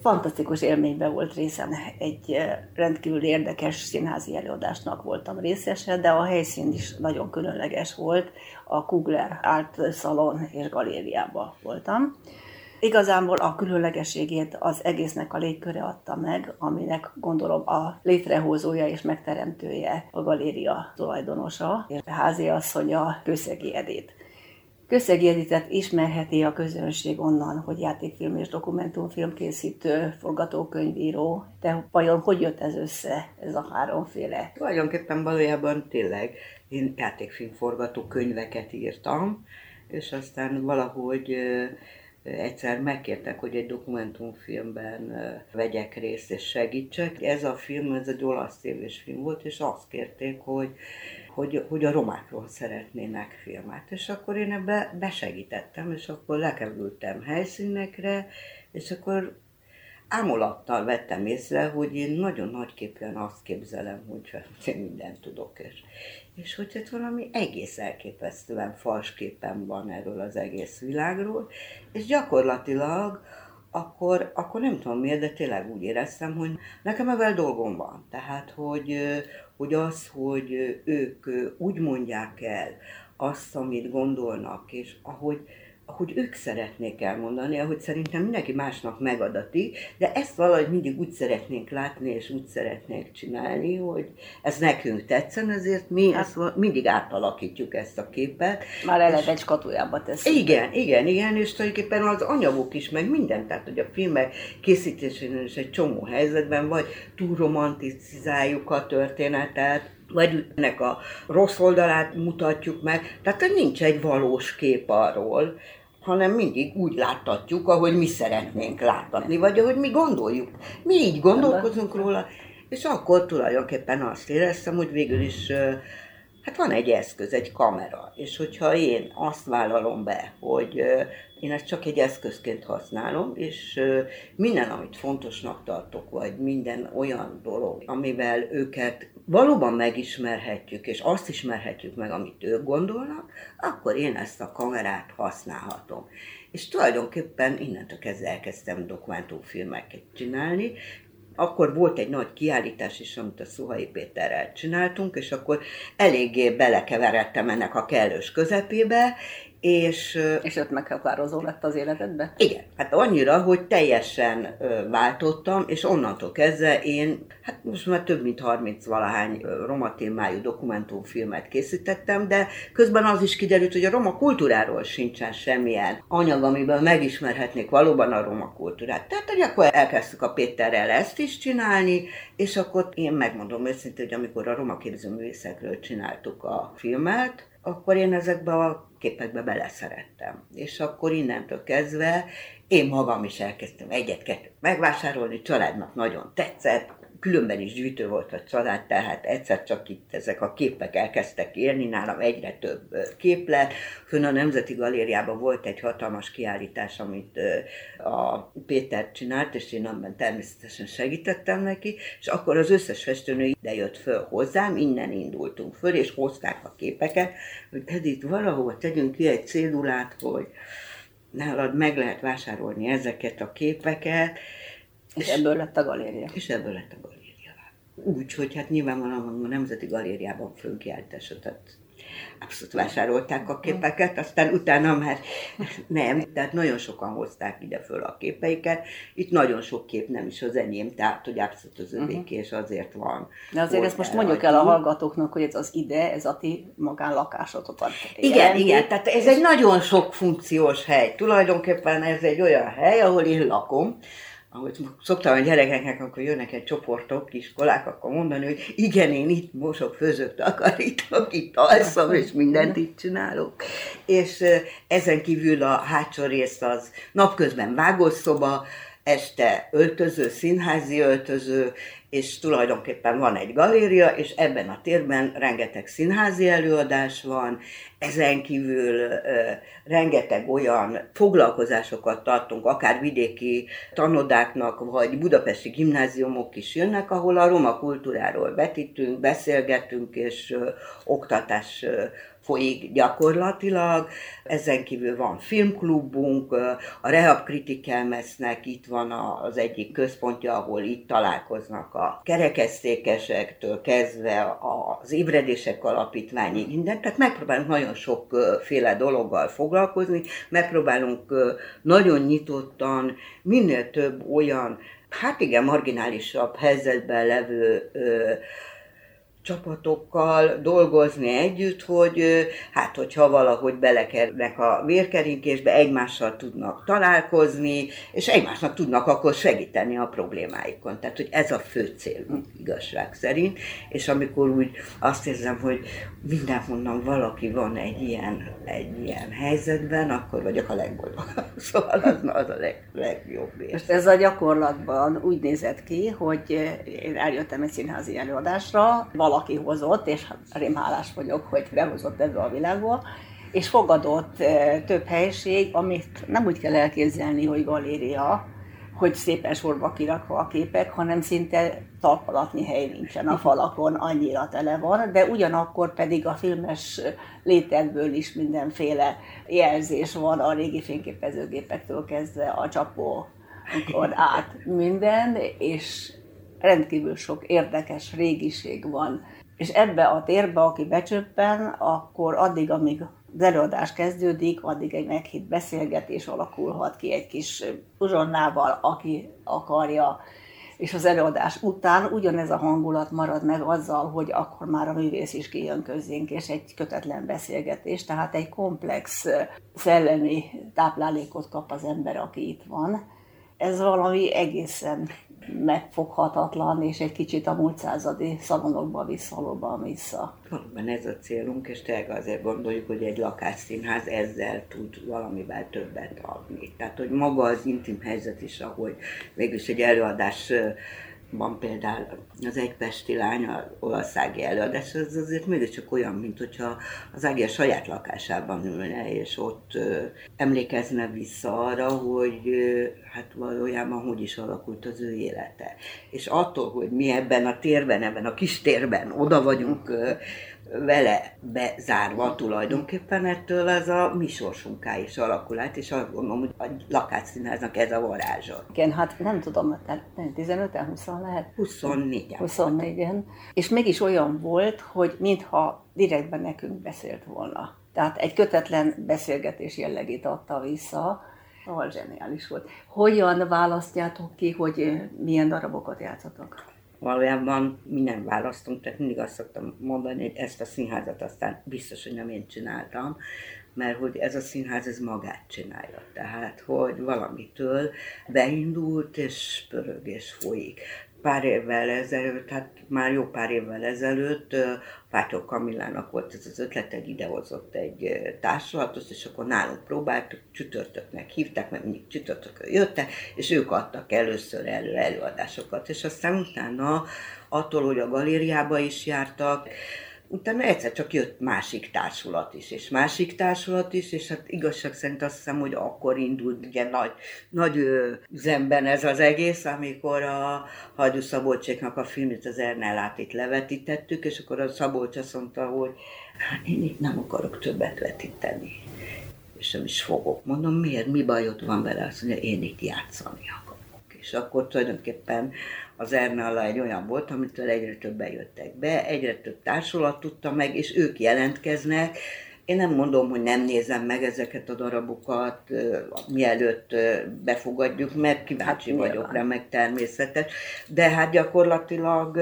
Fantasztikus élményben volt részem. Egy rendkívül érdekes színházi előadásnak voltam részese, de a helyszín is nagyon különleges volt. A Kugler Art Salon és galériában voltam. Igazából a különlegességét az egésznek a légköre adta meg, aminek gondolom a létrehozója és megteremtője a galéria tulajdonosa, és háziasszonya Kőszegi Edét. Közszegi Editet ismerheti a közönség onnan, hogy játékfilm és dokumentumfilm készítő, forgatókönyvíró. De vajon hogy jött ez össze, ez a háromféle? Tulajdonképpen valójában tényleg én játékfilm forgatókönyveket írtam, és aztán valahogy egyszer megkértek, hogy egy dokumentumfilmben vegyek részt és segítsek. Ez a film, ez egy olasz tévés film volt, és azt kérték, hogy, hogy, hogy a romákról szeretnének filmet. És akkor én ebbe besegítettem, és akkor lekerültem helyszínekre, és akkor ámulattal vettem észre, hogy én nagyon nagyképpen azt képzelem, hogy én mindent tudok, és, és hogy ez valami egész elképesztően fals képen van erről az egész világról, és gyakorlatilag akkor, akkor nem tudom miért, de tényleg úgy éreztem, hogy nekem ebben dolgom van. Tehát, hogy, hogy az, hogy ők úgy mondják el azt, amit gondolnak, és ahogy, ahogy ők szeretnék elmondani, ahogy szerintem mindenki másnak megadati, de ezt valahogy mindig úgy szeretnénk látni, és úgy szeretnénk csinálni, hogy ez nekünk tetszen, ezért mi hát, ezt mindig átalakítjuk ezt a képet. Már eleve egy skatujába tesz. Igen, igen, igen, és tulajdonképpen az anyagok is, meg minden, tehát hogy a filmek készítésénél is egy csomó helyzetben, vagy túl romanticizáljuk a történetet, vagy ennek a rossz oldalát mutatjuk meg, tehát nincs egy valós kép arról, hanem mindig úgy láttatjuk, ahogy mi szeretnénk láttatni, vagy ahogy mi gondoljuk. Mi így gondolkozunk róla, és akkor tulajdonképpen azt éreztem, hogy végül is hát van egy eszköz, egy kamera, és hogyha én azt vállalom be, hogy én ezt csak egy eszközként használom, és minden, amit fontosnak tartok, vagy minden olyan dolog, amivel őket valóban megismerhetjük, és azt ismerhetjük meg, amit ők gondolnak, akkor én ezt a kamerát használhatom. És tulajdonképpen innentől kezdve elkezdtem dokumentumfilmeket csinálni, akkor volt egy nagy kiállítás is, amit a Szuhai Péterrel csináltunk, és akkor eléggé belekeveredtem ennek a kellős közepébe, és, és ott meghatározó lett az életedbe? Igen, hát annyira, hogy teljesen váltottam, és onnantól kezdve én, hát most már több mint 30 valahány roma témájú dokumentumfilmet készítettem, de közben az is kiderült, hogy a roma kultúráról sincsen semmilyen anyag, amiben megismerhetnék valóban a roma kultúrát. Tehát, hogy akkor elkezdtük a Péterrel ezt is csinálni, és akkor én megmondom őszintén, hogy amikor a roma képzőművészekről csináltuk a filmet, akkor én ezekbe a képekbe beleszerettem. És akkor innentől kezdve én magam is elkezdtem egyet-kettőt megvásárolni, családnak nagyon tetszett, különben is gyűjtő volt a család, tehát egyszer csak itt ezek a képek elkezdtek érni, nálam egyre több kép Fönn a Nemzeti Galériában volt egy hatalmas kiállítás, amit a Péter csinált, és én abban természetesen segítettem neki, és akkor az összes festőnő ide jött föl hozzám, innen indultunk föl, és hozták a képeket, hogy Edith, valahol tegyünk ki egy cédulát, hogy nálad meg lehet vásárolni ezeket a képeket, és, ebből lett a galéria. És ebből lett a galéria. Úgy, hogy hát nyilvánvalóan a Nemzeti Galériában fölkiállításra, tehát abszolút vásárolták a képeket, aztán utána már nem, tehát nagyon sokan hozták ide föl a képeiket. Itt nagyon sok kép nem is az enyém, tehát hogy abszolút az övéké, uh-huh. és azért van. De azért ezt most mondjuk el a hallgatóknak, hogy ez az ide, ez a ti magánlakásotokat Igen, jelenti. igen, tehát ez egy nagyon sok funkciós hely. Tulajdonképpen ez egy olyan hely, ahol én lakom, ahogy szoktam a gyerekeknek, akkor jönnek egy csoportok, iskolák, akkor mondani, hogy igen, én itt mosok, főzök, takarítok, itt alszom, és mindent itt csinálok. És ezen kívül a hátsó rész az napközben vágószoba, este öltöző, színházi öltöző, és tulajdonképpen van egy galéria, és ebben a térben rengeteg színházi előadás van, ezen kívül uh, rengeteg olyan foglalkozásokat tartunk, akár vidéki tanodáknak, vagy budapesti gimnáziumok is jönnek, ahol a roma kultúráról vetítünk, beszélgetünk, és uh, oktatás uh, folyik gyakorlatilag. Ezen kívül van filmklubunk, a Rehab Kritikelmesznek itt van az egyik központja, ahol itt találkoznak a kerekesztékesektől kezdve az ébredések alapítványig minden. Tehát megpróbálunk nagyon sokféle dologgal foglalkozni, megpróbálunk nagyon nyitottan minél több olyan, hát igen, marginálisabb helyzetben levő csapatokkal dolgozni együtt, hogy hát hogyha valahogy belekernek a vérkeringésbe, egymással tudnak találkozni, és egymásnak tudnak akkor segíteni a problémáikon. Tehát, hogy ez a fő cél igazság szerint, és amikor úgy azt érzem, hogy mindenhonnan valaki van egy ilyen, egy ilyen helyzetben, akkor vagyok a legboldogabb. Szóval az, az a leg, legjobb. Most ez a gyakorlatban úgy nézett ki, hogy én eljöttem egy színházi előadásra, valaki hozott, és hát rém hálás vagyok, hogy behozott ebbe a világba, és fogadott több helység, amit nem úgy kell elképzelni, hogy galéria, hogy szépen sorba kirakva a képek, hanem szinte talpalatni hely nincsen a falakon, annyira tele van, de ugyanakkor pedig a filmes létekből is mindenféle jelzés van a régi fényképezőgépektől kezdve a csapó át minden, és rendkívül sok érdekes régiség van. És ebbe a térbe, aki becsöppen, akkor addig, amíg az előadás kezdődik, addig egy meghitt beszélgetés alakulhat ki egy kis uzsonnával, aki akarja, és az előadás után ugyanez a hangulat marad meg azzal, hogy akkor már a művész is kijön közénk, és egy kötetlen beszélgetés, tehát egy komplex szellemi táplálékot kap az ember, aki itt van. Ez valami egészen megfoghatatlan, és egy kicsit a múlt századi szalonokba visszalóban vissza. Valóban ez a célunk, és tényleg azért gondoljuk, hogy egy lakásszínház ezzel tud valamivel többet adni. Tehát, hogy maga az intim helyzet is, ahogy végülis egy előadás van például az egy pesti lány, a olasszági előadás, az azért mégiscsak olyan, mint hogyha az Ági a saját lakásában ülne, és ott ö, emlékezne vissza arra, hogy ö, hát valójában hogy is alakult az ő élete. És attól, hogy mi ebben a térben, ebben a kis térben oda vagyunk ö, vele bezárva tulajdonképpen ettől az a mi sorsunká is alakul át, és azt gondolom, hogy a lakásszínháznak ez a varázsa. Igen, hát nem tudom, 15-en, 20 lehet? 24 24-en. És mégis olyan volt, hogy mintha direktben nekünk beszélt volna. Tehát egy kötetlen beszélgetés jellegét adta vissza, ahol zseniális volt. Hogyan választjátok ki, hogy milyen darabokat játszatok? Valójában mi nem választunk, tehát mindig azt szoktam mondani, hogy ezt a színházat aztán biztos, hogy nem én csináltam, mert hogy ez a színház ez magát csinálja. Tehát, hogy valamitől beindult, és pörög, és folyik pár évvel ezelőtt, hát már jó pár évvel ezelőtt Pátyó Kamillának volt ez az ötlet, egy idehozott egy társulatot, és akkor nálunk próbáltuk, csütörtöknek hívták, mert mindig csütörtökön jöttek, és ők adtak először elő előadásokat, és aztán utána attól, hogy a galériába is jártak, utána egyszer csak jött másik társulat is, és másik társulat is, és hát igazság szerint azt hiszem, hogy akkor indult ugye nagy, nagy üzemben ez az egész, amikor a Hajdú Szabolcséknak a filmét, az Ernellát itt levetítettük, és akkor a Szabolcs azt mondta, hogy hát én itt nem akarok többet vetíteni, és nem is fogok. Mondom, miért, mi bajod van vele? Azt mondja, én itt játszani akarok. És akkor tulajdonképpen az Ernalla egy olyan volt, amitől egyre többen jöttek be, egyre több társulat tudta meg, és ők jelentkeznek. Én nem mondom, hogy nem nézem meg ezeket a darabokat, mielőtt befogadjuk, mert kíváncsi hát, vagyok rá, meg természetes. De hát gyakorlatilag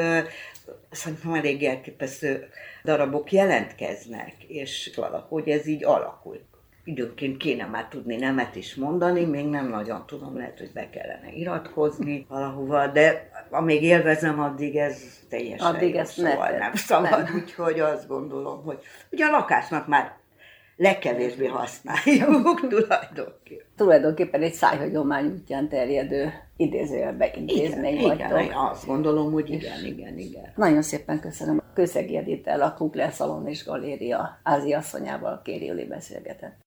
szerintem elég elképesztő darabok jelentkeznek, és valahogy ez így alakul időnként kéne már tudni nemet is mondani, még nem nagyon tudom, lehet, hogy be kellene iratkozni valahova, de amíg élvezem, addig ez teljesen addig jó, szóval nem szabad, nem. úgyhogy azt gondolom, hogy ugye a lakásnak már legkevésbé használjuk tulajdonképpen. Tulajdonképpen egy szájhagyomány útján terjedő idézőjelbe intézmény igen, vagytok. Igen, azt gondolom, hogy igen, igen, igen. Nagyon szépen köszönöm. Köszegi Editel, a Kukler Szalon és Galéria Ázia asszonyával Kérioli beszélgetett.